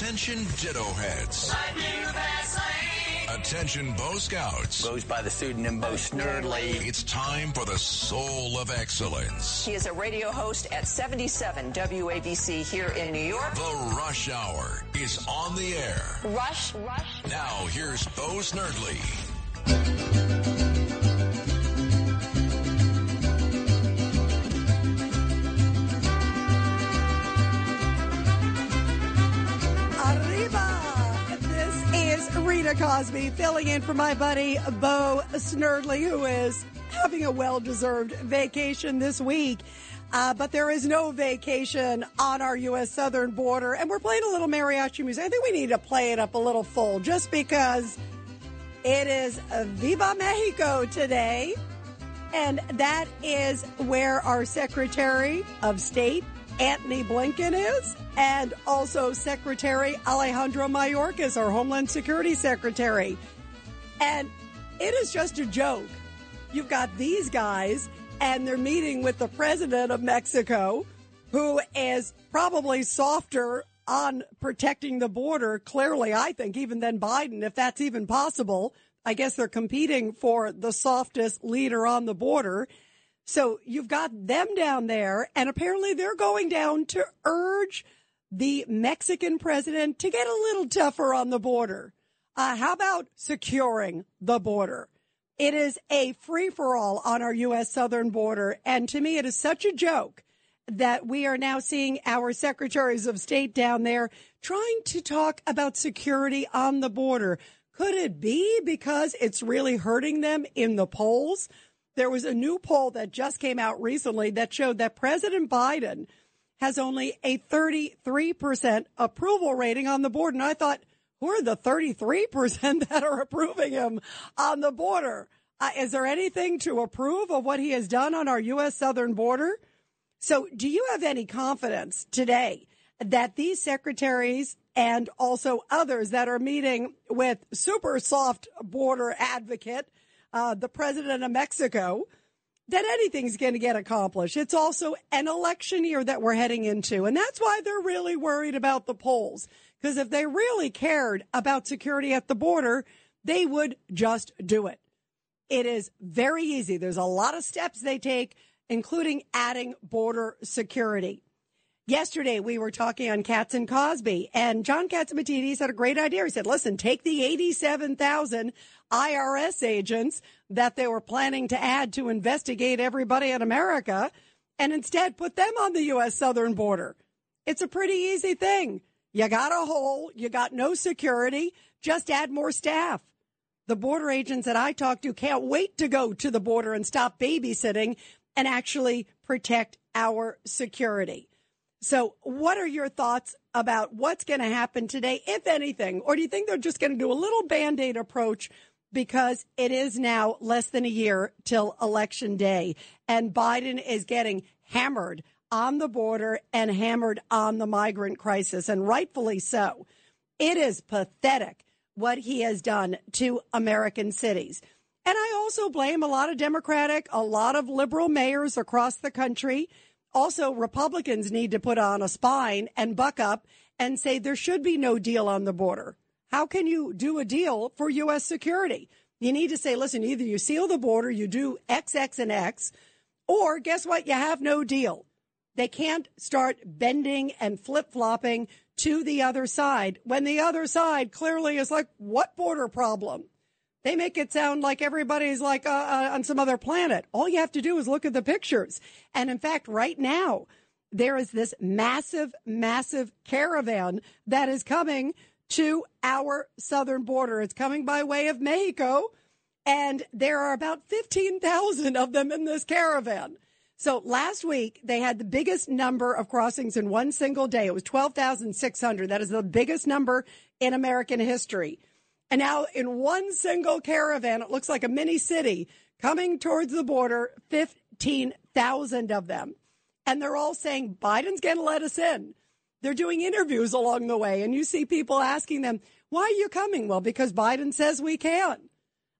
Attention Ditto Heads. Attention Bo Scouts. Goes by the pseudonym Bo Snerdley. It's time for the soul of excellence. He is a radio host at 77 WABC here in New York. The Rush Hour is on the air. Rush, rush. Now here's Bo Snerdley. Rita Cosby filling in for my buddy Bo Snerdley, who is having a well deserved vacation this week. Uh, but there is no vacation on our U.S. southern border, and we're playing a little mariachi music. I think we need to play it up a little full just because it is Viva Mexico today. And that is where our Secretary of State, Antony Blinken, is, and also Secretary Alejandro Mayorkas, our Homeland Security Secretary. And it is just a joke. You've got these guys, and they're meeting with the president of Mexico, who is probably softer on protecting the border, clearly, I think, even than Biden, if that's even possible. I guess they're competing for the softest leader on the border. So you've got them down there, and apparently they're going down to urge the Mexican president to get a little tougher on the border. Uh, how about securing the border? It is a free for all on our U.S. southern border. And to me, it is such a joke that we are now seeing our secretaries of state down there trying to talk about security on the border. Could it be because it's really hurting them in the polls? There was a new poll that just came out recently that showed that President Biden has only a 33% approval rating on the border. And I thought, who are the 33% that are approving him on the border? Uh, is there anything to approve of what he has done on our U.S. southern border? So do you have any confidence today that these secretaries and also others that are meeting with super soft border advocate, uh, the president of Mexico, that anything's going to get accomplished. It's also an election year that we're heading into. And that's why they're really worried about the polls. Because if they really cared about security at the border, they would just do it. It is very easy. There's a lot of steps they take, including adding border security. Yesterday, we were talking on Cats and Cosby, and John Catsimatidis had a great idea. He said, listen, take the 87,000 IRS agents that they were planning to add to investigate everybody in America and instead put them on the U.S. southern border. It's a pretty easy thing. You got a hole, you got no security, just add more staff. The border agents that I talk to can't wait to go to the border and stop babysitting and actually protect our security. So, what are your thoughts about what's going to happen today, if anything? Or do you think they're just going to do a little band aid approach because it is now less than a year till election day and Biden is getting hammered on the border and hammered on the migrant crisis, and rightfully so? It is pathetic what he has done to American cities. And I also blame a lot of Democratic, a lot of liberal mayors across the country also, Republicans need to put on a spine and buck up and say there should be no deal on the border. How can you do a deal for U.S. security? You need to say, listen, either you seal the border, you do X, X, and X, or guess what? You have no deal. They can't start bending and flip flopping to the other side when the other side clearly is like, what border problem? They make it sound like everybody's like uh, uh, on some other planet. All you have to do is look at the pictures. And in fact, right now, there is this massive, massive caravan that is coming to our southern border. It's coming by way of Mexico, and there are about 15,000 of them in this caravan. So last week they had the biggest number of crossings in one single day. It was 12,600. That is the biggest number in American history. And now in one single caravan, it looks like a mini city coming towards the border, 15,000 of them. And they're all saying Biden's going to let us in. They're doing interviews along the way, and you see people asking them, Why are you coming? Well, because Biden says we can.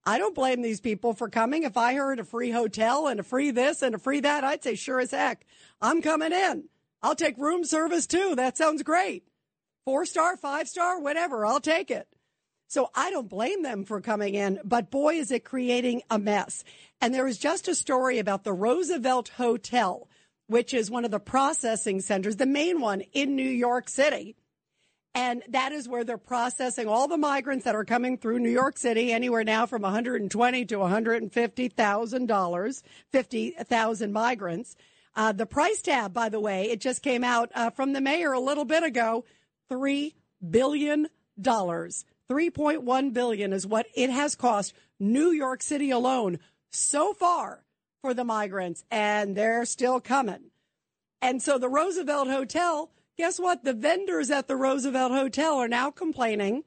I don't blame these people for coming. If I heard a free hotel and a free this and a free that, I'd say, Sure as heck, I'm coming in. I'll take room service too. That sounds great. Four star, five star, whatever, I'll take it. So I don't blame them for coming in, but boy, is it creating a mess. And there was just a story about the Roosevelt Hotel which is one of the processing centers, the main one in New York City. And that is where they're processing all the migrants that are coming through New York City, anywhere now from 120 to 150 thousand dollars, 50,000 migrants. Uh, the price tab, by the way, it just came out uh, from the mayor a little bit ago, three billion dollars, 3.1 billion is what it has cost New York City alone so far for the migrants, and they're still coming. And so the Roosevelt Hotel, guess what? The vendors at the Roosevelt Hotel are now complaining,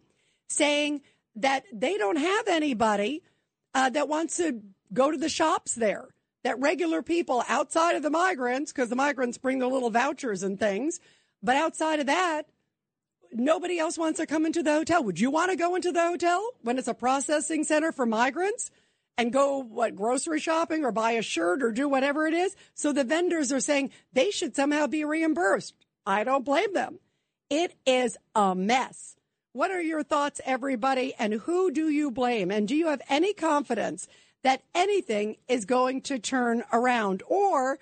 saying that they don't have anybody uh, that wants to go to the shops there. That regular people outside of the migrants, because the migrants bring their little vouchers and things, but outside of that, nobody else wants to come into the hotel. Would you want to go into the hotel when it's a processing center for migrants? and go what grocery shopping or buy a shirt or do whatever it is. So the vendors are saying they should somehow be reimbursed. I don't blame them. It is a mess. What are your thoughts, everybody? And who do you blame? And do you have any confidence that anything is going to turn around? Or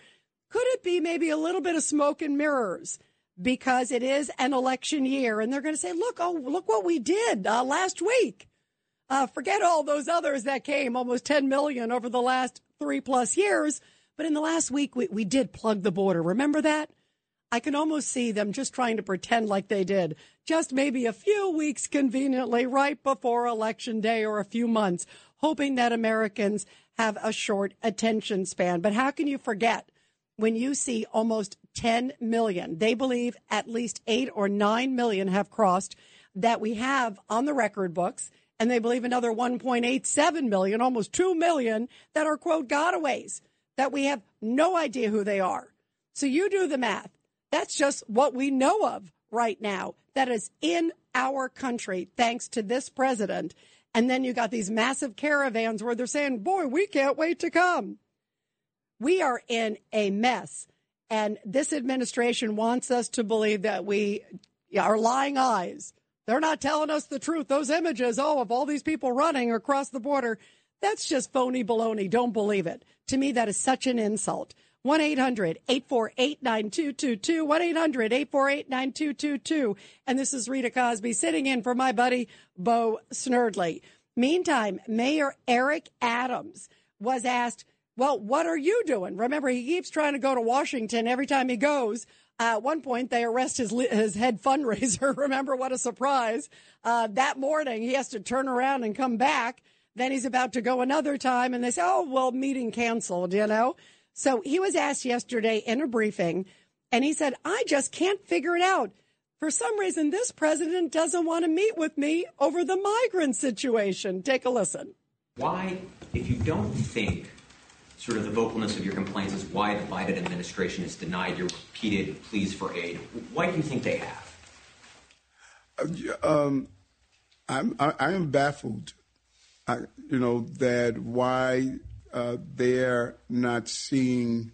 could it be maybe a little bit of smoke and mirrors? Because it is an election year and they're going to say, look, oh, look what we did uh, last week. Uh, forget all those others that came, almost 10 million over the last three plus years. But in the last week, we, we did plug the border. Remember that? I can almost see them just trying to pretend like they did, just maybe a few weeks conveniently right before election day or a few months, hoping that Americans have a short attention span. But how can you forget when you see almost 10 million? They believe at least eight or nine million have crossed that we have on the record books and they believe another 1.87 million, almost 2 million that are quote gotaways that we have no idea who they are. So you do the math. That's just what we know of right now that is in our country thanks to this president. And then you got these massive caravans where they're saying, boy, we can't wait to come. We are in a mess. And this administration wants us to believe that we are lying eyes they're not telling us the truth. Those images, oh, of all these people running across the border, that's just phony baloney. Don't believe it. To me, that is such an insult. 1 800 848 9222. 1 800 848 9222. And this is Rita Cosby sitting in for my buddy, Bo Snerdley. Meantime, Mayor Eric Adams was asked, Well, what are you doing? Remember, he keeps trying to go to Washington every time he goes. Uh, at one point, they arrest his his head fundraiser. Remember what a surprise! Uh, that morning, he has to turn around and come back. Then he's about to go another time, and they say, "Oh, well, meeting canceled." You know. So he was asked yesterday in a briefing, and he said, "I just can't figure it out. For some reason, this president doesn't want to meet with me over the migrant situation." Take a listen. Why, if you don't think sort of the vocalness of your complaints is why the Biden administration has denied your repeated pleas for aid. Why do you think they have? Um, I'm, I, I, am baffled, I, you know, that why uh, they're not seeing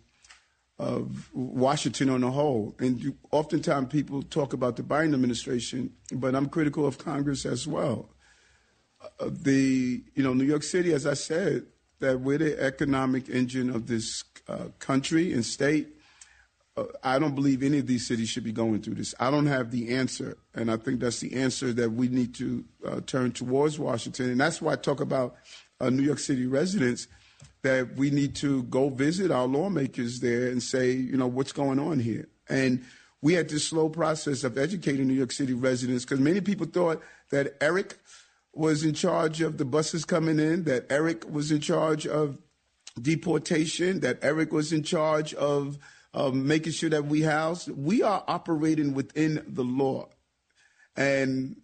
uh, Washington on the whole. And oftentimes people talk about the Biden administration, but I'm critical of Congress as well. Uh, the, you know, New York City, as I said, that we're the economic engine of this uh, country and state. Uh, I don't believe any of these cities should be going through this. I don't have the answer, and I think that's the answer that we need to uh, turn towards Washington. And that's why I talk about uh, New York City residents that we need to go visit our lawmakers there and say, you know, what's going on here. And we had this slow process of educating New York City residents because many people thought that Eric was in charge of the buses coming in, that Eric was in charge of deportation, that Eric was in charge of um, making sure that we house. We are operating within the law. And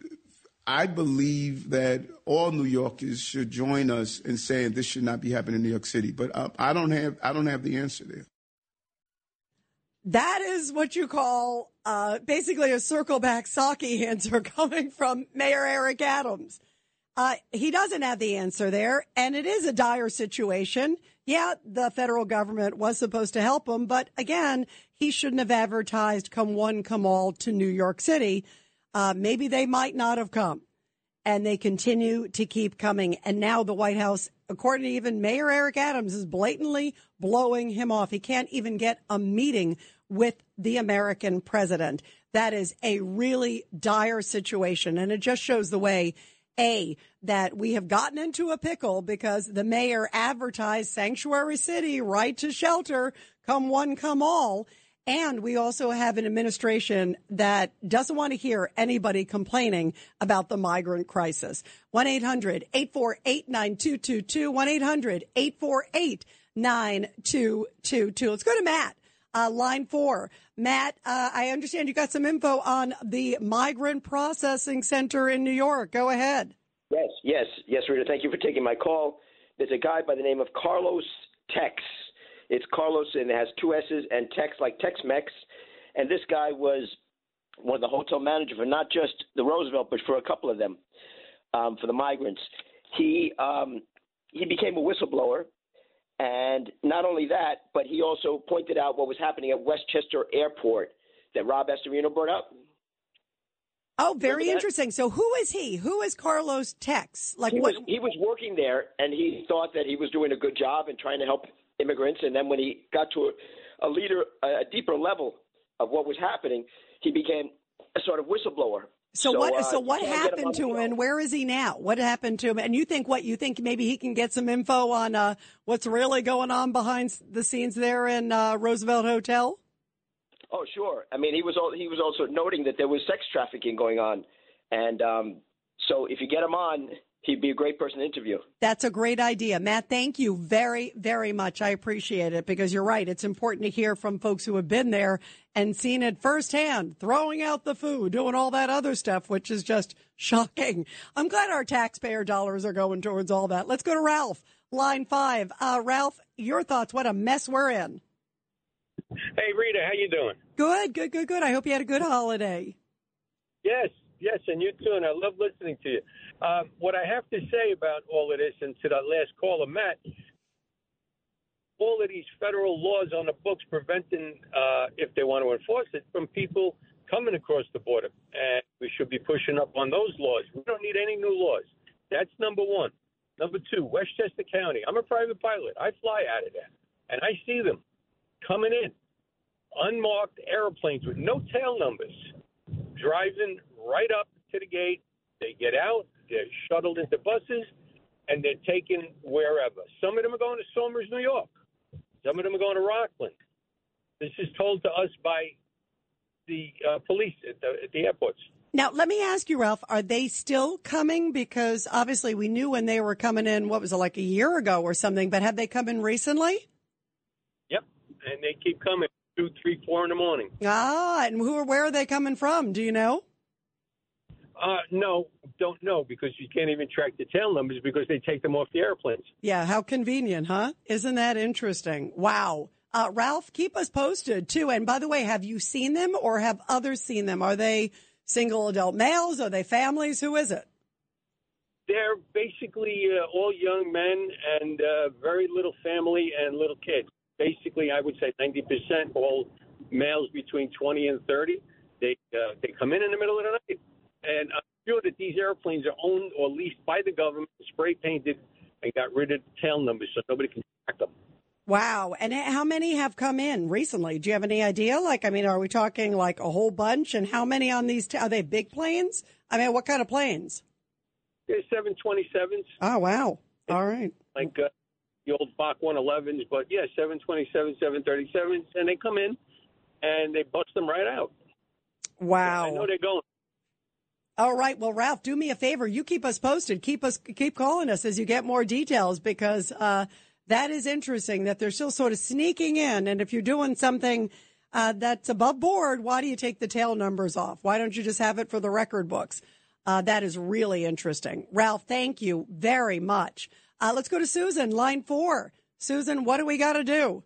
I believe that all New Yorkers should join us in saying this should not be happening in New York City. But uh, I don't have I don't have the answer there. That is what you call uh, basically a circle back Psaki answer coming from Mayor Eric Adams. Uh, he doesn't have the answer there, and it is a dire situation. Yeah, the federal government was supposed to help him, but again, he shouldn't have advertised come one, come all to New York City. Uh, maybe they might not have come, and they continue to keep coming. And now the White House, according to even Mayor Eric Adams, is blatantly blowing him off. He can't even get a meeting with the American president. That is a really dire situation, and it just shows the way a, that we have gotten into a pickle because the mayor advertised sanctuary city, right to shelter, come one, come all. And we also have an administration that doesn't want to hear anybody complaining about the migrant crisis. 1-800-848-9222, 1-800-848-9222. Let's go to Matt, uh, line four. Matt, uh, I understand you got some info on the Migrant Processing Center in New York. Go ahead. Yes, yes, yes, Rita. Thank you for taking my call. There's a guy by the name of Carlos Tex. It's Carlos and it has two S's and Tex like Tex Mex. And this guy was one of the hotel managers for not just the Roosevelt, but for a couple of them, um, for the migrants. He um, he became a whistleblower and not only that, but he also pointed out what was happening at Westchester Airport that Rob Astorino brought up. Oh, very interesting. So, who is he? Who is Carlos Tex? Like, he what? Was, he was working there, and he thought that he was doing a good job and trying to help immigrants. And then, when he got to a, a leader, a deeper level of what was happening, he became a sort of whistleblower. So, so what? Uh, so what happened to him, and where is he now? What happened to him? And you think what? You think maybe he can get some info on uh, what's really going on behind the scenes there in uh, Roosevelt Hotel? Oh, sure. I mean, he was he was also noting that there was sex trafficking going on, and um, so if you get him on, he'd be a great person to interview. That's a great idea, Matt. Thank you very, very much. I appreciate it because you're right. It's important to hear from folks who have been there and seen it firsthand, throwing out the food, doing all that other stuff, which is just shocking. I'm glad our taxpayer dollars are going towards all that. Let's go to Ralph, line five. Uh, Ralph, your thoughts? What a mess we're in. Hey, Rita, how you doing? Good, good, good, good. I hope you had a good holiday. Yes, yes, and you too. And I love listening to you. Um, what I have to say about all of this, and to that last caller, Matt, all of these federal laws on the books preventing, uh, if they want to enforce it, from people coming across the border. And we should be pushing up on those laws. We don't need any new laws. That's number one. Number two, Westchester County. I'm a private pilot. I fly out of there, and I see them coming in, unmarked airplanes with no tail numbers, driving right up to the gate. They get out, they're shuttled into buses, and they're taken wherever. Some of them are going to Somers, New York. Some of them are going to Rockland. This is told to us by the uh, police at the, at the airports. Now, let me ask you, Ralph, are they still coming? Because obviously we knew when they were coming in, what was it, like a year ago or something, but have they come in recently? Yep, and they keep coming two, three, four in the morning. Ah, and who or where are they coming from? Do you know? Uh, no, don't know because you can't even track the tail numbers because they take them off the airplanes. Yeah, how convenient, huh? Isn't that interesting? Wow. Uh, Ralph, keep us posted too. And by the way, have you seen them or have others seen them? Are they single adult males? Are they families? Who is it? They're basically uh, all young men and uh, very little family and little kids basically, I would say 90% all males between 20 and 30. They uh, they come in in the middle of the night, and I'm sure that these airplanes are owned or leased by the government, spray painted, and got rid of the tail numbers so nobody can track them. Wow. And how many have come in recently? Do you have any idea? Like, I mean, are we talking like a whole bunch? And how many on these? T- are they big planes? I mean, what kind of planes? They're 727s. Oh, wow. All right. Like uh, the old BAC 111s, but yeah, 727, 737s, and they come in and they bust them right out. Wow. I know they're going. All right. Well, Ralph, do me a favor. You keep us posted. Keep us keep calling us as you get more details because uh, that is interesting that they're still sort of sneaking in. And if you're doing something uh, that's above board, why do you take the tail numbers off? Why don't you just have it for the record books? Uh, that is really interesting. Ralph, thank you very much. Uh, let's go to Susan, line four. Susan, what do we got to do?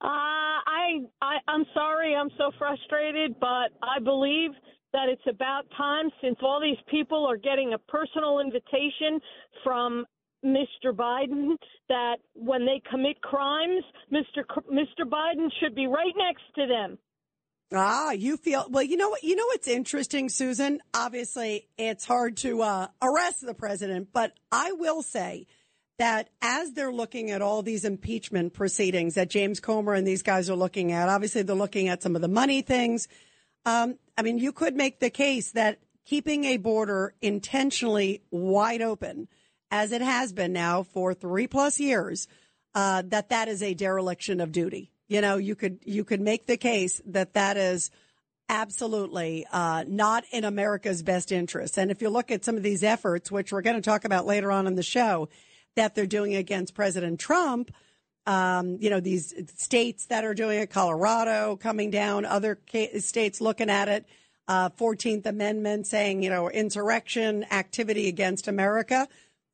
Uh, I, I, I'm sorry, I'm so frustrated, but I believe that it's about time since all these people are getting a personal invitation from Mr. Biden that when they commit crimes, Mr. C- Mr. Biden should be right next to them. Ah, you feel well. You know what? You know what's interesting, Susan. Obviously, it's hard to uh, arrest the president, but I will say that as they're looking at all these impeachment proceedings that James Comer and these guys are looking at, obviously they're looking at some of the money things. Um, I mean, you could make the case that keeping a border intentionally wide open, as it has been now for three plus years, uh, that that is a dereliction of duty. You know, you could you could make the case that that is absolutely uh, not in America's best interest. And if you look at some of these efforts, which we're going to talk about later on in the show, that they're doing against President Trump. Um, you know, these states that are doing it, Colorado coming down, other states looking at it, uh, 14th Amendment saying, you know, insurrection activity against America.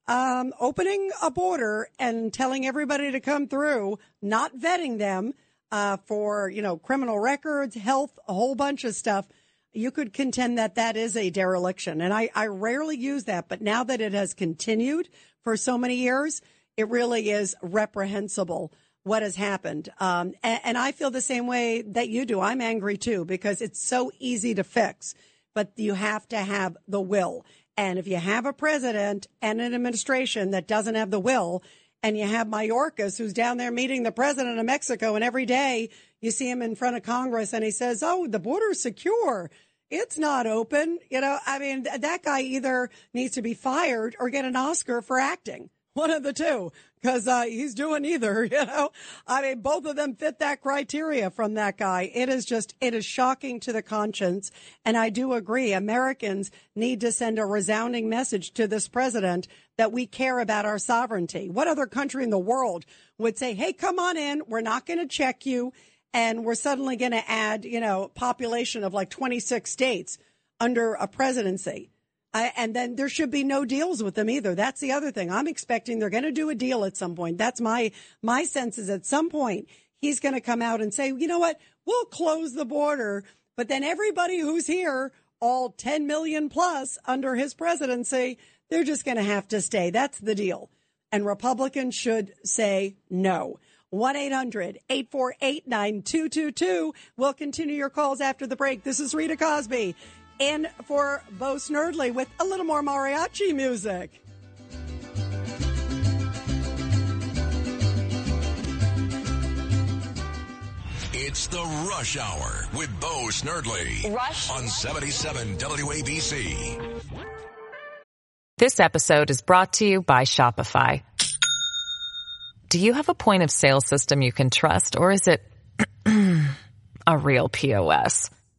Um, opening a border and telling everybody to come through, not vetting them uh, for, you know, criminal records, health, a whole bunch of stuff. You could contend that that is a dereliction. And I, I rarely use that, but now that it has continued for so many years, it really is reprehensible what has happened. Um, and, and I feel the same way that you do. I'm angry too because it's so easy to fix, but you have to have the will. And if you have a president and an administration that doesn't have the will, and you have Mayorkas who's down there meeting the president of Mexico, and every day you see him in front of Congress and he says, Oh, the border's secure. It's not open. You know, I mean, th- that guy either needs to be fired or get an Oscar for acting. One of the two, because uh, he's doing either. You know, I mean, both of them fit that criteria from that guy. It is just, it is shocking to the conscience. And I do agree. Americans need to send a resounding message to this president that we care about our sovereignty. What other country in the world would say, "Hey, come on in. We're not going to check you." and we're suddenly going to add, you know, population of like 26 states under a presidency. I, and then there should be no deals with them either. That's the other thing. I'm expecting they're going to do a deal at some point. That's my my sense is at some point he's going to come out and say, you know what, we'll close the border, but then everybody who's here, all 10 million plus under his presidency, they're just going to have to stay. That's the deal. And Republicans should say no. 1 800 848 9222. We'll continue your calls after the break. This is Rita Cosby in for Bo Snerdley with a little more mariachi music. It's the Rush Hour with Bo Snerdley. Rush on 77 WABC. This episode is brought to you by Shopify. Do you have a point of sale system you can trust or is it a real POS?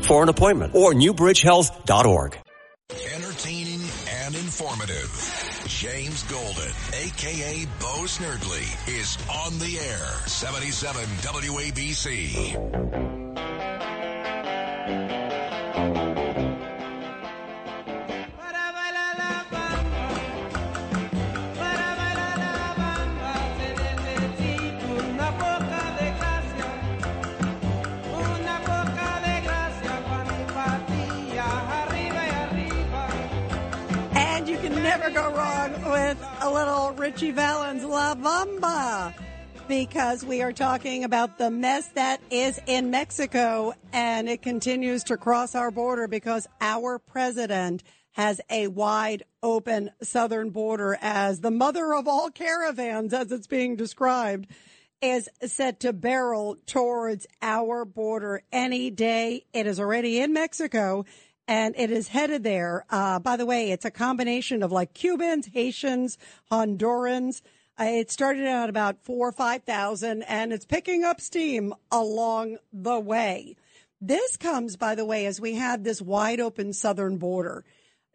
201-225-7130 for an appointment or newbridgehealth.org. Entertaining and informative. James Golden, aka Bo Snerdley, is on the air. 77 WABC. Go wrong with a little Ritchie Valens La Bamba because we are talking about the mess that is in Mexico and it continues to cross our border because our president has a wide open southern border as the mother of all caravans, as it's being described, is set to barrel towards our border any day. It is already in Mexico and it is headed there. Uh, by the way, it's a combination of like Cubans, Haitians, Hondurans. Uh, it started out about four or 5,000 and it's picking up steam along the way. This comes, by the way, as we have this wide open southern border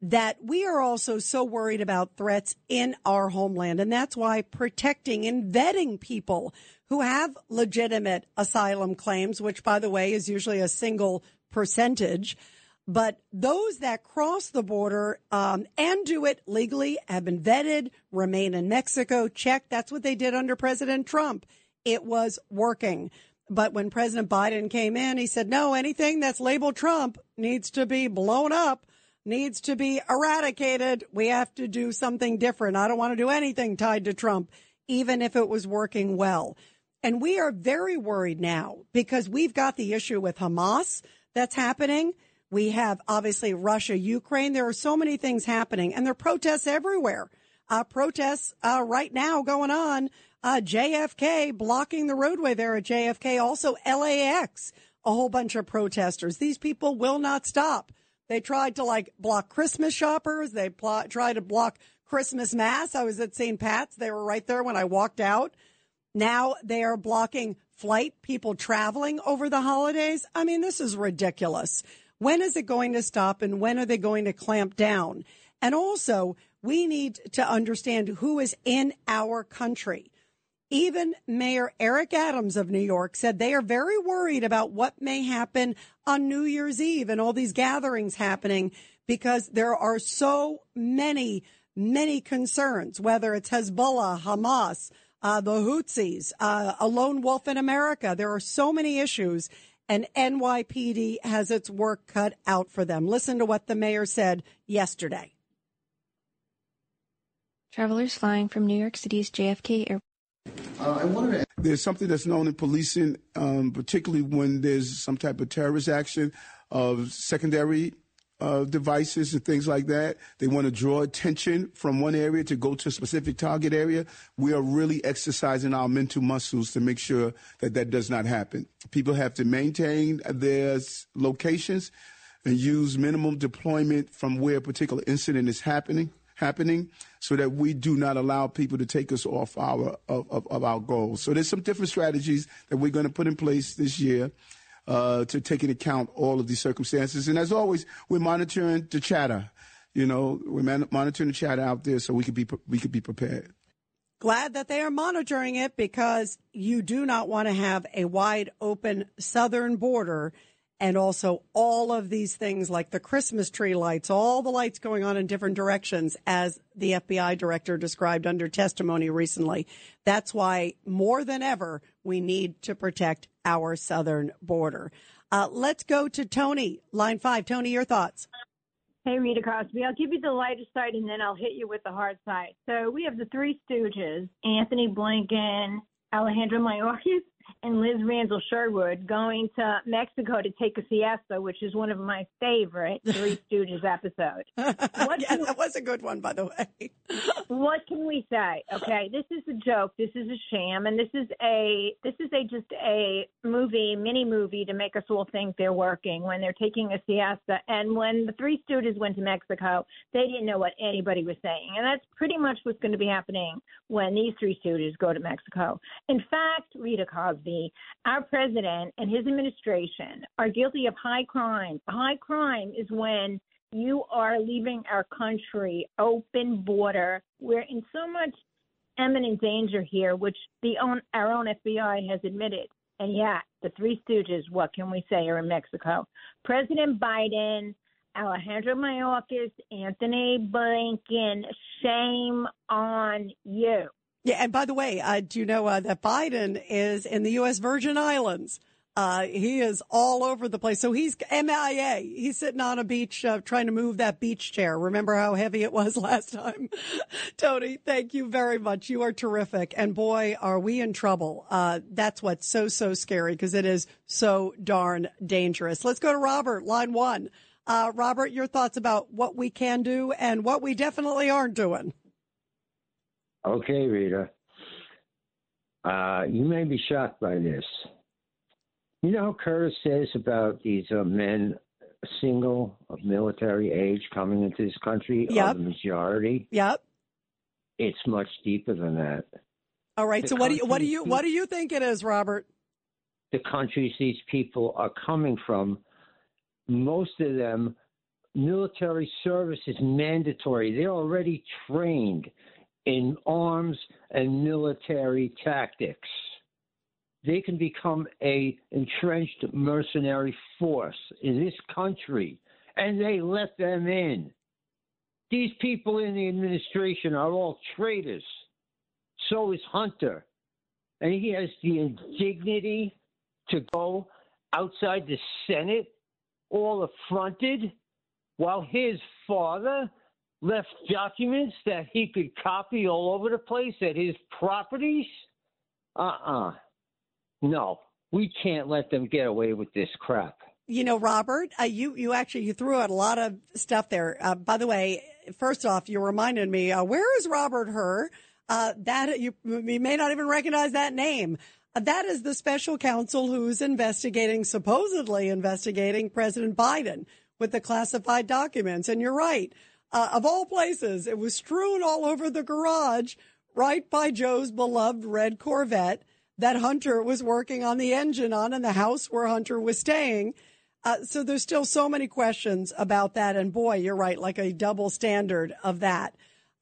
that we are also so worried about threats in our homeland. And that's why protecting and vetting people who have legitimate asylum claims, which by the way is usually a single percentage, but those that cross the border um, and do it legally have been vetted, remain in Mexico, check. That's what they did under President Trump. It was working. But when President Biden came in, he said, no, anything that's labeled Trump needs to be blown up, needs to be eradicated. We have to do something different. I don't want to do anything tied to Trump, even if it was working well. And we are very worried now because we've got the issue with Hamas that's happening. We have obviously Russia, Ukraine. There are so many things happening and there are protests everywhere. Uh, protests uh, right now going on. Uh, JFK blocking the roadway there at JFK. Also LAX, a whole bunch of protesters. These people will not stop. They tried to like block Christmas shoppers. They pl- tried to block Christmas mass. I was at St. Pat's. They were right there when I walked out. Now they are blocking flight people traveling over the holidays. I mean, this is ridiculous. When is it going to stop and when are they going to clamp down? And also, we need to understand who is in our country. Even Mayor Eric Adams of New York said they are very worried about what may happen on New Year's Eve and all these gatherings happening because there are so many, many concerns, whether it's Hezbollah, Hamas, uh, the Houthis, uh, a lone wolf in America. There are so many issues and NYPD has its work cut out for them. Listen to what the mayor said yesterday. Travelers flying from New York City's JFK Airport. Uh, I wanted to. There's something that's known in policing, um, particularly when there's some type of terrorist action of secondary uh, devices and things like that. They want to draw attention from one area to go to a specific target area. We are really exercising our mental muscles to make sure that that does not happen. People have to maintain their locations and use minimum deployment from where a particular incident is happening happening so that we do not allow people to take us off our of, of, of our goals. So there's some different strategies that we're going to put in place this year uh, to take into account all of these circumstances. And as always, we're monitoring the chatter. You know, we're man- monitoring the chatter out there so we could be we could be prepared. Glad that they are monitoring it because you do not want to have a wide open southern border and also all of these things like the Christmas tree lights, all the lights going on in different directions, as the FBI director described under testimony recently. That's why more than ever, we need to protect our southern border. Uh, let's go to Tony, line five. Tony, your thoughts. Hey, Rita Crosby. I'll give you the lighter side and then I'll hit you with the hard side. So we have the three stooges, Antony Blinken, Alejandro Mayorkas, and Liz Randall Sherwood going to Mexico to take a siesta, which is one of my favorite Three Stooges episodes. What yeah, that was a good one, by the way. what can we say? Okay, this is a joke. This is a sham, and this is a this is a just a movie, mini movie to make us all think they're working when they're taking a siesta. And when the Three Stooges went to Mexico, they didn't know what anybody was saying, and that's pretty much what's going to be happening when these Three Stooges go to Mexico. In fact, Rita Cosby, our president and his administration are guilty of high crime. High crime is when you are leaving our country open border. We're in so much imminent danger here, which the own, our own FBI has admitted. And yet, the Three Stooges, what can we say, are in Mexico. President Biden, Alejandro Mayorkas, Antony Blinken, shame on you. Yeah, and by the way, uh, do you know uh, that Biden is in the U.S. Virgin Islands? Uh, he is all over the place. So he's MIA. He's sitting on a beach uh, trying to move that beach chair. Remember how heavy it was last time? Tony, thank you very much. You are terrific. And boy, are we in trouble. Uh, that's what's so, so scary because it is so darn dangerous. Let's go to Robert, line one. Uh, Robert, your thoughts about what we can do and what we definitely aren't doing. Okay, Rita. Uh, you may be shocked by this. You know how Curtis says about these uh, men, single of military age, coming into this country Yep. the majority? Yep. It's much deeper than that. All right. The So what do you what do you what do you think it is, Robert? The countries these people are coming from, most of them, military service is mandatory. They're already trained in arms and military tactics. They can become a entrenched mercenary force in this country, and they let them in. These people in the administration are all traitors. So is Hunter. And he has the indignity to go outside the Senate, all affronted, while his father left documents that he could copy all over the place at his properties? Uh uh No, we can't let them get away with this crap. You know, Robert, uh, you you actually you threw out a lot of stuff there. Uh, by the way, first off, you reminded me. Uh, where is Robert Hur? Uh, that you you may not even recognize that name. Uh, that is the special counsel who's investigating, supposedly investigating President Biden with the classified documents. And you're right. Uh, of all places, it was strewn all over the garage, right by Joe's beloved red Corvette that Hunter was working on the engine on in the house where Hunter was staying. Uh, so there's still so many questions about that. And boy, you're right, like a double standard of that.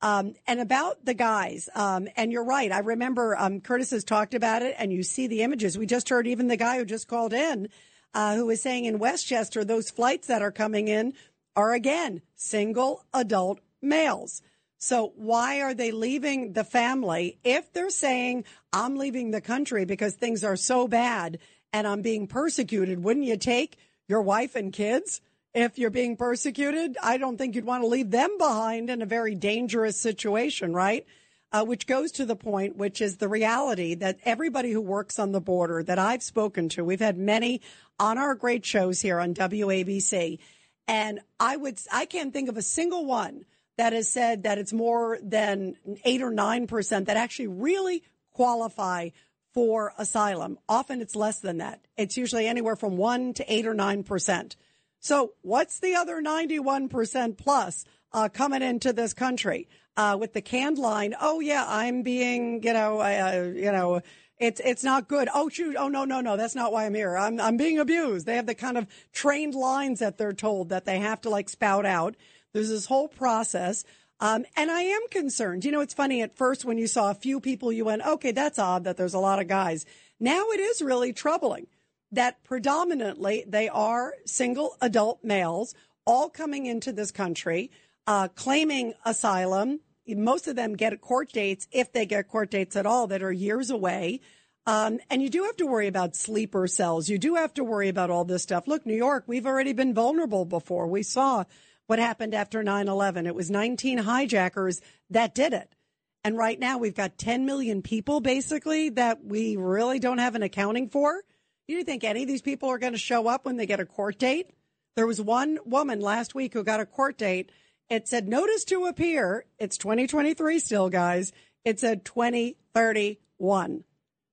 Um, and about the guys, um, and you're right. I remember um, Curtis has talked about it, and you see the images. We just heard even the guy who just called in, uh, who was saying in Westchester, those flights that are coming in are again single adult males. So why are they leaving the family if they're saying, I'm leaving the country because things are so bad and I'm being persecuted? Wouldn't you take your wife and kids if you're being persecuted? I don't think you'd want to leave them behind in a very dangerous situation, right? Uh, which goes to the point, which is the reality that everybody who works on the border that I've spoken to, we've had many on our great shows here on WABC. And I would, I can't think of a single one that has said that it's more than eight or nine percent that actually really qualify for asylum. Often it's less than that. It's usually anywhere from one to eight or nine percent. So what's the other 91% plus uh, coming into this country uh, with the canned line? Oh yeah, I'm being, you know, uh, you know, it's it's not good. Oh shoot! Oh no no no! That's not why I'm here. I'm I'm being abused. They have the kind of trained lines that they're told that they have to like spout out. There's this whole process. Um, and I am concerned. You know, it's funny at first when you saw a few people, you went, okay, that's odd that there's a lot of guys. Now it is really troubling that predominantly they are single adult males, all coming into this country, uh, claiming asylum. Most of them get court dates, if they get court dates at all, that are years away. Um, and you do have to worry about sleeper cells. You do have to worry about all this stuff. Look, New York, we've already been vulnerable before. We saw what happened after 9 11. It was 19 hijackers that did it. And right now we've got 10 million people basically that we really don't have an accounting for. You think any of these people are going to show up when they get a court date? There was one woman last week who got a court date. It said notice to appear. It's 2023 still, guys. It said 2031.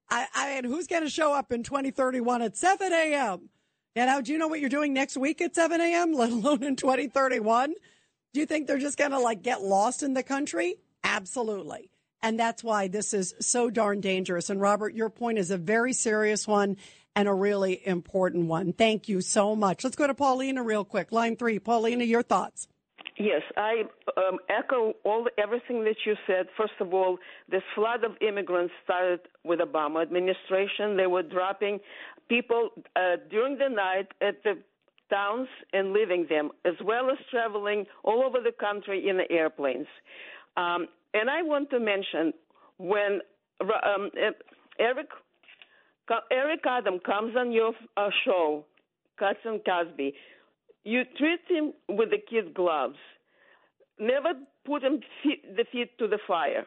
I, I and who's going to show up in 2031 at 7 a.m.? You know, do you know what you're doing next week at 7 a.m., let alone in 2031? Do you think they're just going to like get lost in the country? Absolutely. And that's why this is so darn dangerous. And Robert, your point is a very serious one and a really important one. Thank you so much. Let's go to Paulina real quick. Line three. Paulina, your thoughts. Yes, I um, echo all everything that you said. First of all, this flood of immigrants started with the Obama administration. They were dropping people uh, during the night at the towns and leaving them, as well as traveling all over the country in the airplanes. Um, and I want to mention when um, Eric Eric Adam comes on your uh, show, Cats and Cosby. You treat him with the kid gloves. Never put him feet, the feet to the fire.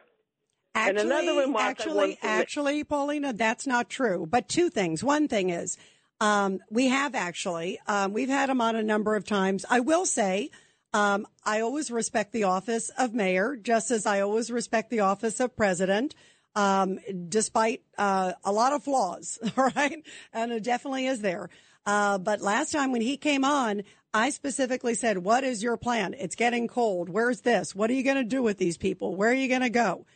Actually, and another remark I actually, actually, Paulina, that's not true. But two things. One thing is, um, we have actually, um, we've had him on a number of times. I will say, um, I always respect the office of mayor, just as I always respect the office of president. Um, despite uh, a lot of flaws, right? And it definitely is there. Uh, but last time when he came on, I specifically said, "What is your plan? It's getting cold. Where's this? What are you going to do with these people? Where are you going to go?"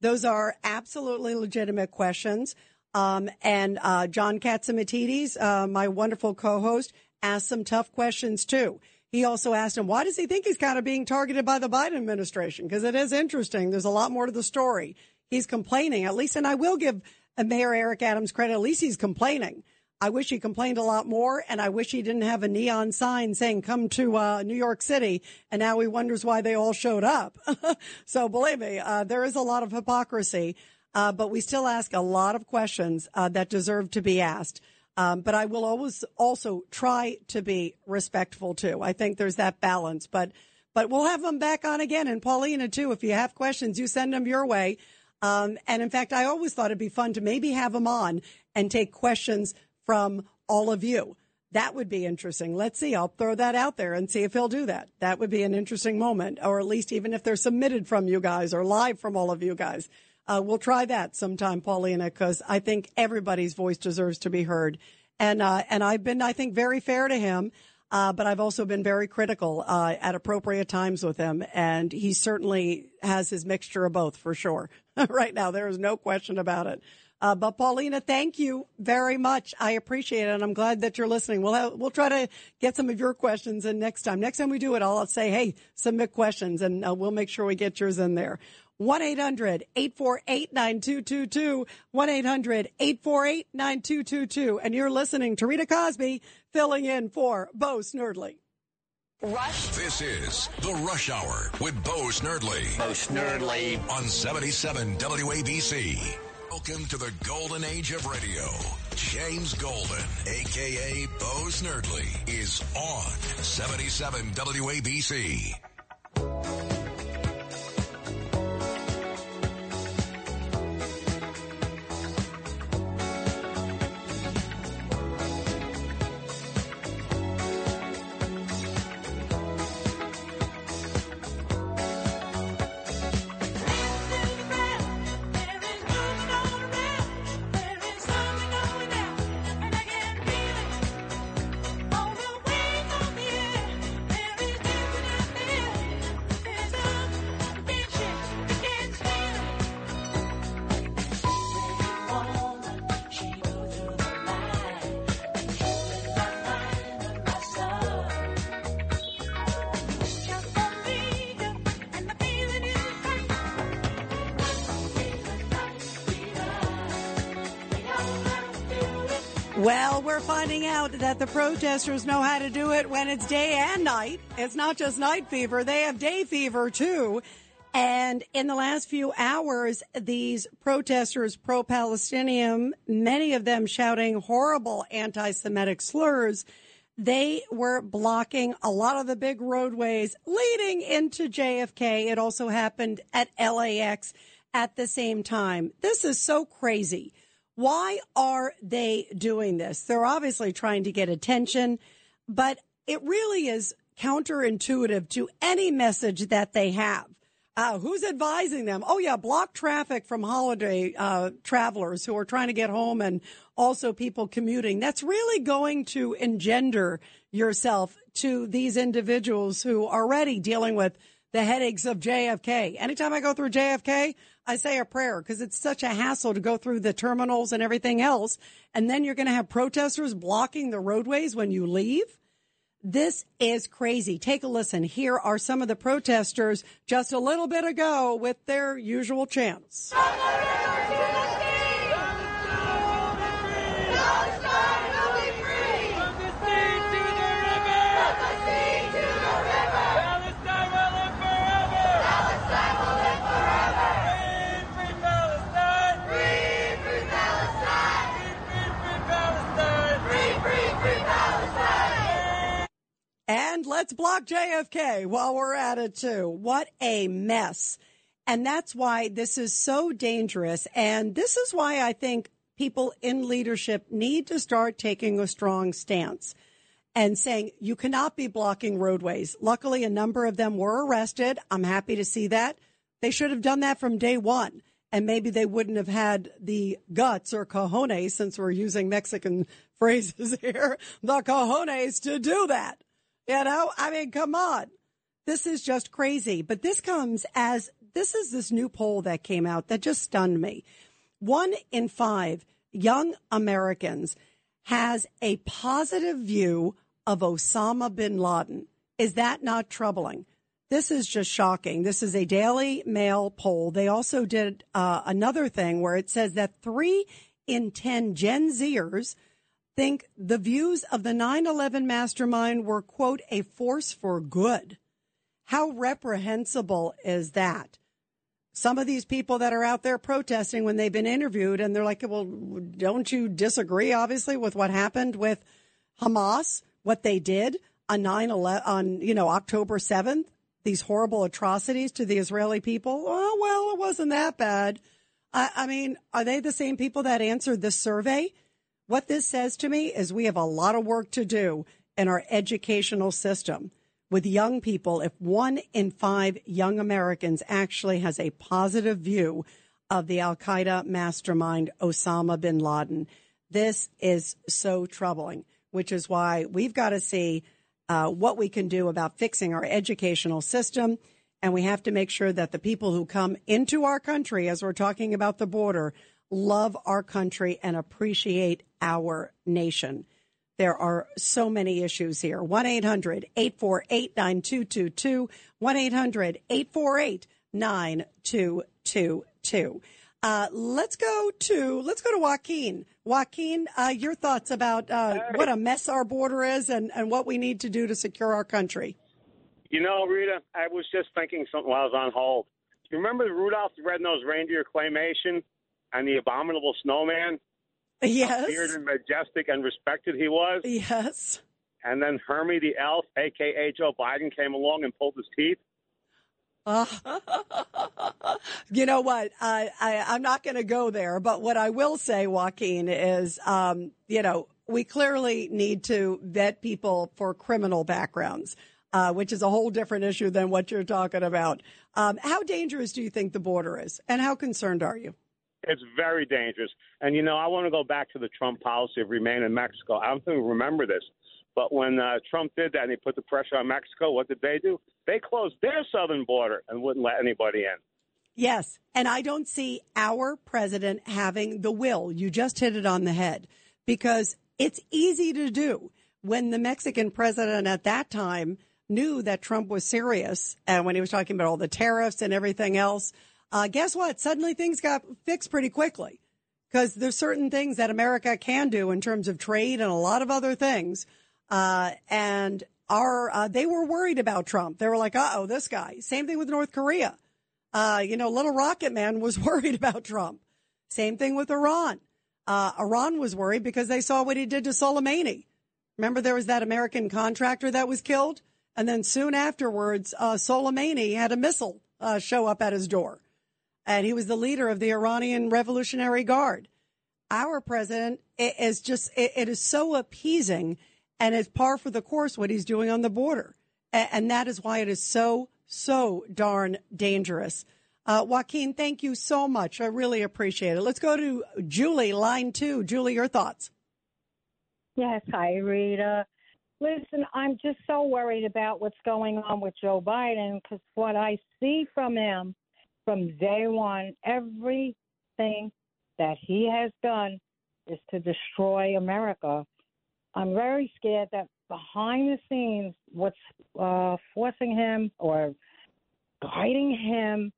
Those are absolutely legitimate questions. Um, and uh, John Catsimatidis, uh, my wonderful co-host, asked some tough questions too. He also asked him, why does he think he's kind of being targeted by the Biden administration? Because it is interesting. There's a lot more to the story. He's complaining, at least, and I will give Mayor Eric Adams credit. At least he's complaining. I wish he complained a lot more, and I wish he didn't have a neon sign saying "Come to uh, New York City." And now he wonders why they all showed up. so believe me, uh, there is a lot of hypocrisy, uh, but we still ask a lot of questions uh, that deserve to be asked. Um, but I will always also try to be respectful too. I think there's that balance, but but we'll have them back on again, and Paulina too. If you have questions, you send them your way. Um, and in fact, I always thought it'd be fun to maybe have them on and take questions from all of you. That would be interesting. Let's see. I'll throw that out there and see if he'll do that. That would be an interesting moment, or at least even if they're submitted from you guys or live from all of you guys. Uh, we'll try that sometime, Paulina, because I think everybody's voice deserves to be heard. And uh, and I've been, I think, very fair to him, uh, but I've also been very critical uh, at appropriate times with him, and he certainly has his mixture of both for sure. right now, there is no question about it. Uh, but Paulina, thank you very much. I appreciate it, and I'm glad that you're listening. We'll have, we'll try to get some of your questions in next time. Next time we do it, I'll say, hey, submit questions, and uh, we'll make sure we get yours in there. 1-800-848-9222. 1-800-848-9222. And you're listening to Rita Cosby filling in for Bo Snerdly. Rush. This is the Rush Hour with Bo Snerdly. Bo Snerdly. On 77 WABC. Welcome to the golden age of radio. James Golden, aka Bo Snerdly, is on 77 WABC. Well, we're finding out that the protesters know how to do it when it's day and night. It's not just night fever, they have day fever too. And in the last few hours, these protesters, pro-Palestinian, many of them shouting horrible anti-Semitic slurs, they were blocking a lot of the big roadways leading into JFK. It also happened at LAX at the same time. This is so crazy. Why are they doing this? They're obviously trying to get attention, but it really is counterintuitive to any message that they have. Uh, who's advising them? Oh yeah, block traffic from holiday uh, travelers who are trying to get home and also people commuting. That's really going to engender yourself to these individuals who are already dealing with the headaches of JFK. Anytime I go through JFK, I say a prayer because it's such a hassle to go through the terminals and everything else. And then you're going to have protesters blocking the roadways when you leave. This is crazy. Take a listen. Here are some of the protesters just a little bit ago with their usual chants. Let's block JFK while we're at it too. What a mess. And that's why this is so dangerous. And this is why I think people in leadership need to start taking a strong stance and saying you cannot be blocking roadways. Luckily, a number of them were arrested. I'm happy to see that. They should have done that from day one. And maybe they wouldn't have had the guts or cojones, since we're using Mexican phrases here, the cojones to do that. You know, I mean, come on. This is just crazy. But this comes as this is this new poll that came out that just stunned me. One in five young Americans has a positive view of Osama bin Laden. Is that not troubling? This is just shocking. This is a Daily Mail poll. They also did uh, another thing where it says that three in 10 Gen Zers think the views of the 9 11 mastermind were, quote, a force for good. How reprehensible is that? Some of these people that are out there protesting when they've been interviewed and they're like, well, don't you disagree, obviously, with what happened with Hamas, what they did on 9 11, on, you know, October 7th, these horrible atrocities to the Israeli people? Oh, well, it wasn't that bad. I, I mean, are they the same people that answered this survey? What this says to me is we have a lot of work to do in our educational system with young people. If one in five young Americans actually has a positive view of the Al Qaeda mastermind, Osama bin Laden, this is so troubling, which is why we've got to see uh, what we can do about fixing our educational system. And we have to make sure that the people who come into our country, as we're talking about the border, love our country and appreciate our nation. There are so many issues here. 1 800 848 9222. 1 800 848 9222. Uh, let's go to let's go to Joaquin. Joaquin, uh, your thoughts about uh, what a mess our border is and, and what we need to do to secure our country. You know, Rita, I was just thinking something while I was on hold. You remember the Rudolph the Red-Nosed Reindeer claymation and the abominable snowman? Yes. How and majestic and respected he was. Yes. And then Hermie the elf, a.k.a. Joe Biden, came along and pulled his teeth. Uh, you know what? I, I, I'm not going to go there, but what I will say, Joaquin, is, um, you know, we clearly need to vet people for criminal backgrounds, uh, which is a whole different issue than what you're talking about. Um, how dangerous do you think the border is, and how concerned are you? It's very dangerous. And, you know, I want to go back to the Trump policy of remain in Mexico. I don't think we remember this. But when uh, Trump did that and he put the pressure on Mexico, what did they do? They closed their southern border and wouldn't let anybody in. Yes. And I don't see our president having the will. You just hit it on the head because it's easy to do when the Mexican president at that time knew that Trump was serious and when he was talking about all the tariffs and everything else. Uh, guess what? Suddenly things got fixed pretty quickly because there's certain things that America can do in terms of trade and a lot of other things uh, and our, uh, they were worried about Trump. They were like, uh oh, this guy. Same thing with North Korea. Uh, you know, little rocket man was worried about Trump. Same thing with Iran. Uh, Iran was worried because they saw what he did to Soleimani. Remember there was that American contractor that was killed? And then soon afterwards, uh, Soleimani had a missile, show up at his door. And he was the leader of the Iranian Revolutionary Guard. Our president is just, it, is so appeasing and it's par for the course what he's doing on the border. And that is why it is so, so darn dangerous. Uh, Joaquin, thank you so much. I really appreciate it. Let's go to Julie, line two. Julie, your thoughts. Yes, hi, Rita. Listen, I'm just so worried about what's going on with Joe Biden because what I see from him from day one, everything that he has done is to destroy America. I'm very scared that behind the scenes, what's uh, forcing him or guiding him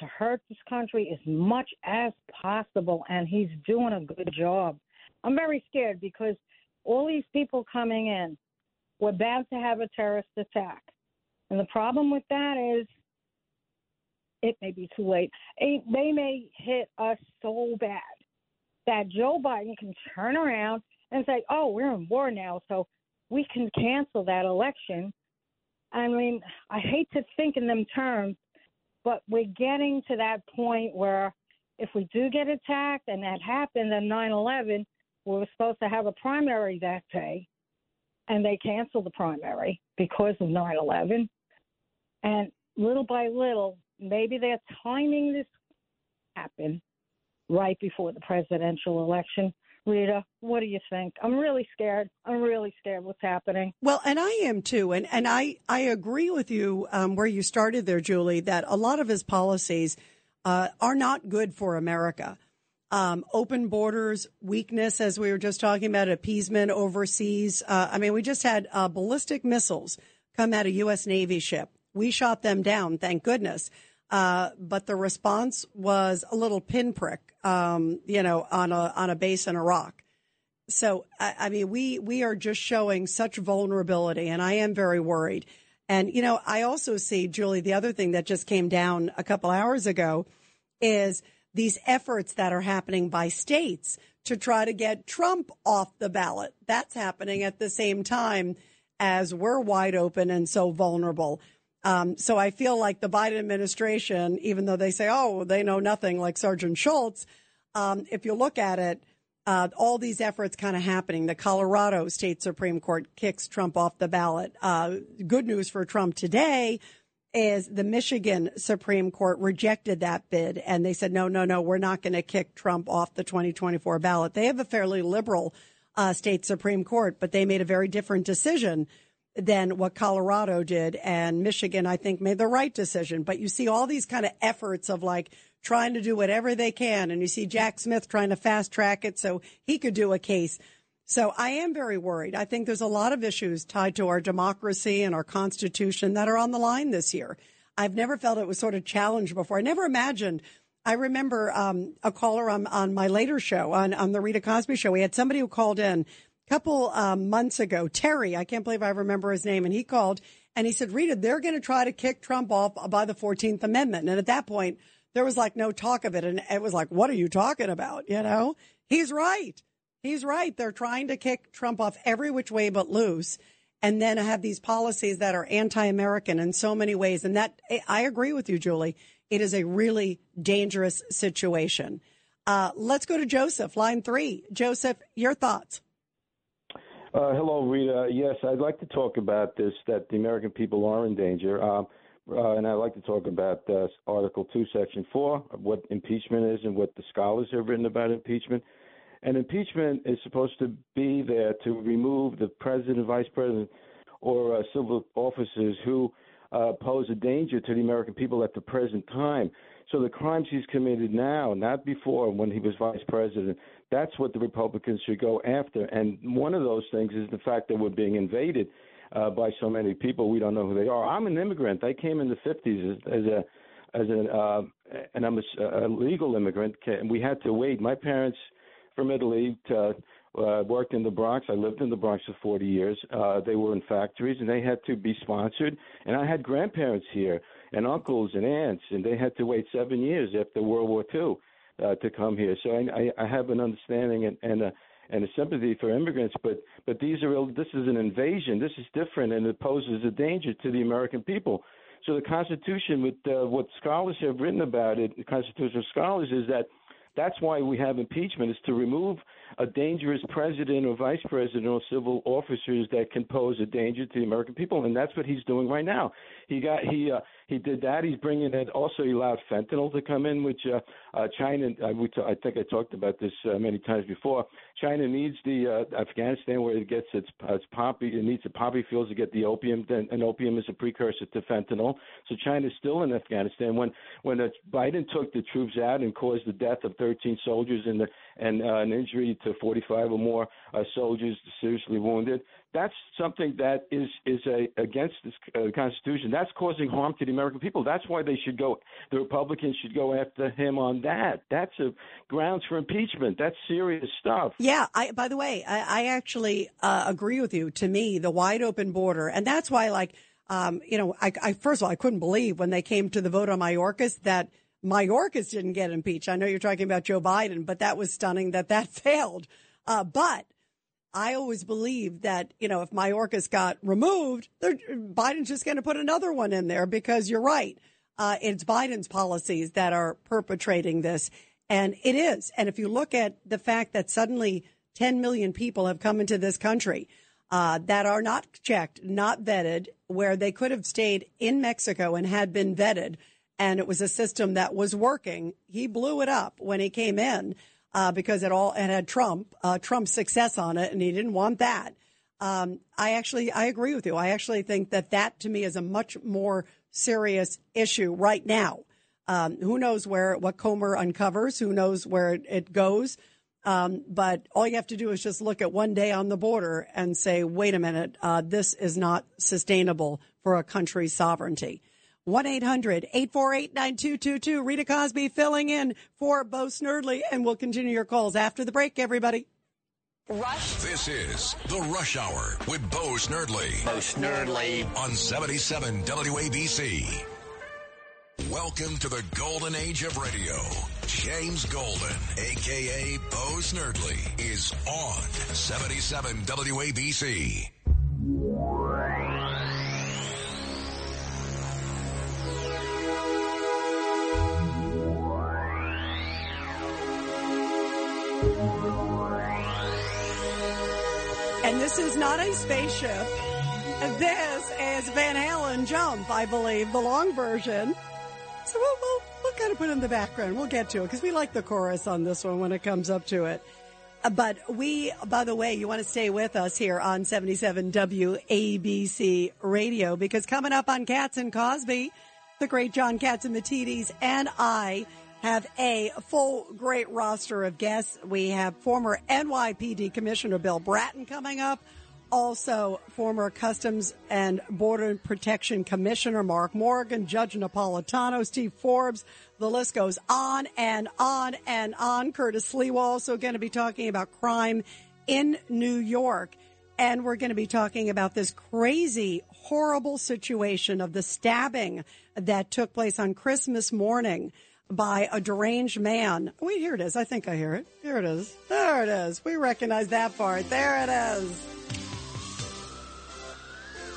to hurt this country as much as possible, and he's doing a good job. I'm very scared because all these people coming in, we're about to have a terrorist attack. And the problem with that is it may be too late. They may hit us so bad that Joe Biden can turn around and say, oh, we're in war now, so we can cancel that election I mean, I hate to think in them terms, but we're getting to that point where if we do get attacked, and that happened on 9 11, we were supposed to have a primary that day, and they canceled the primary because of 9 11. And little by little, maybe they're timing this happen right before the presidential election. Rita, what do you think? I'm really scared. I'm really scared what's happening. Well, and I am too. And, and I, I agree with you um, where you started there, Julie, that a lot of his policies uh, are not good for America. Um, open borders, weakness, as we were just talking about, appeasement overseas. Uh, I mean, we just had uh, ballistic missiles come of a U.S. Navy ship. We shot them down, thank goodness. Uh, but the response was a little pinprick, um, you know, on a on a base in Iraq. So I, I mean, we we are just showing such vulnerability, and I am very worried. And you know, I also see Julie. The other thing that just came down a couple hours ago is these efforts that are happening by states to try to get Trump off the ballot. That's happening at the same time as we're wide open and so vulnerable. Um, so I feel like the Biden administration, even though they say, oh, they know nothing like Sergeant Schultz, um, if you look at it, uh, all these efforts kind of happening. The Colorado State Supreme Court kicks Trump off the ballot. Uh, good news for Trump today is the Michigan Supreme Court rejected that bid and they said, no, no, no, we're not going to kick Trump off the 2024 ballot. They have a fairly liberal uh, state Supreme Court, but they made a very different decision than what Colorado did. And Michigan, I think, made the right decision. But you see all these kind of efforts of like trying to do whatever they can. And you see Jack Smith trying to fast track it so he could do a case. So I am very worried. I think there's a lot of issues tied to our democracy and our constitution that are on the line this year. I've never felt it was sort of challenged before. I never imagined. I remember um, a caller on, on my later show, on, on the Rita Cosby show. We had somebody who called in couple um, months ago, Terry, I can't believe I remember his name, and he called and he said, Rita, they're going to try to kick Trump off by the 14th Amendment. And at that point, there was like no talk of it. And it was like, what are you talking about? You know, he's right. He's right. They're trying to kick Trump off every which way but loose. And then have these policies that are anti-American in so many ways. And that, I agree with you, Julie. It is a really dangerous situation. Uh, let's go to Joseph, line three. Joseph, your thoughts. Uh, hello, Rita. Yes, I'd like to talk about this that the American people are in danger. Um, uh, and I'd like to talk about uh, Article 2, Section 4, what impeachment is and what the scholars have written about impeachment. And impeachment is supposed to be there to remove the president, vice president, or uh, civil officers who uh, pose a danger to the American people at the present time. So the crimes he's committed now, not before when he was vice president, that's what the Republicans should go after. And one of those things is the fact that we're being invaded uh, by so many people we don't know who they are. I'm an immigrant. I came in the 50s as, as a as an uh, and I'm a, a legal immigrant, and we had to wait. My parents from Italy to, uh, worked in the Bronx. I lived in the Bronx for 40 years. Uh, they were in factories, and they had to be sponsored. And I had grandparents here, and uncles and aunts, and they had to wait seven years after World War II uh, to come here. So I, I have an understanding and, and a and a sympathy for immigrants, but but these are this is an invasion. This is different, and it poses a danger to the American people. So the Constitution, with uh, what scholars have written about it, the constitutional scholars, is that that's why we have impeachment is to remove a dangerous president or vice president or civil officers that can pose a danger to the American people, and that's what he's doing right now. He got he uh, he did that. He's bringing it. Also, he allowed fentanyl to come in, which uh, uh, China. Uh, we t- I think I talked about this uh, many times before. China needs the uh, Afghanistan where it gets its, its poppy. It needs the poppy fields to get the opium. Then, and opium is a precursor to fentanyl. So China's still in Afghanistan. When when uh, Biden took the troops out and caused the death of 13 soldiers and the, and uh, an injury to 45 or more uh, soldiers seriously wounded, that's something that is is a against the uh, Constitution. That's causing harm to the American people. That's why they should go. The Republicans should go after him on that. That's a grounds for impeachment. That's serious stuff. Yeah. I, by the way, I, I actually uh, agree with you. To me, the wide open border, and that's why, like, um, you know, I, I first of all, I couldn't believe when they came to the vote on Mayorkas that Mayorkas didn't get impeached. I know you're talking about Joe Biden, but that was stunning that that failed. Uh, but I always believed that, you know, if Mayorkas got removed, Biden's just going to put another one in there because you're right. Uh, it's Biden's policies that are perpetrating this. And it is. And if you look at the fact that suddenly 10 million people have come into this country uh, that are not checked, not vetted, where they could have stayed in Mexico and had been vetted, and it was a system that was working, he blew it up when he came in uh, because it all it had Trump, uh, Trump's success on it, and he didn't want that. Um, I actually, I agree with you. I actually think that that to me is a much more serious issue right now. Um, who knows where what Comer uncovers? Who knows where it, it goes? Um, but all you have to do is just look at one day on the border and say, wait a minute, uh, this is not sustainable for a country's sovereignty. 1 800 848 9222. Rita Cosby filling in for Bo Snerdly, and we'll continue your calls after the break, everybody. Rush. This is the Rush Hour with Bo Snerdly. Bo Snerdly. On 77 WABC. Welcome to the golden age of radio. James Golden, aka Bo Snerdly, is on 77 WABC. This is not a spaceship. This is Van Halen Jump, I believe, the long version. So we'll, we'll, we'll kind of put in the background. We'll get to it because we like the chorus on this one when it comes up to it. Uh, but we, by the way, you want to stay with us here on 77 WABC radio because coming up on Cats and Cosby, the great John Catsimatidis and I have a full great roster of guests. We have former NYPD Commissioner Bill Bratton coming up. Also, former Customs and Border Protection Commissioner Mark Morgan, Judge Napolitano, Steve Forbes. The list goes on and on and on. Curtis Lee. We're also going to be talking about crime in New York. And we're going to be talking about this crazy, horrible situation of the stabbing that took place on Christmas morning by a deranged man. Wait, here it is. I think I hear it. Here it is. There it is. We recognize that part. There it is.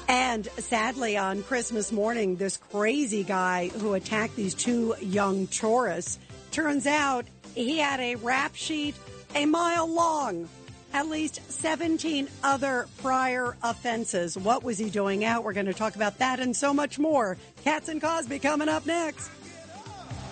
And sadly, on Christmas morning, this crazy guy who attacked these two young tourists turns out he had a rap sheet a mile long. At least 17 other prior offenses. What was he doing out? We're going to talk about that and so much more. Cats and Cosby coming up next.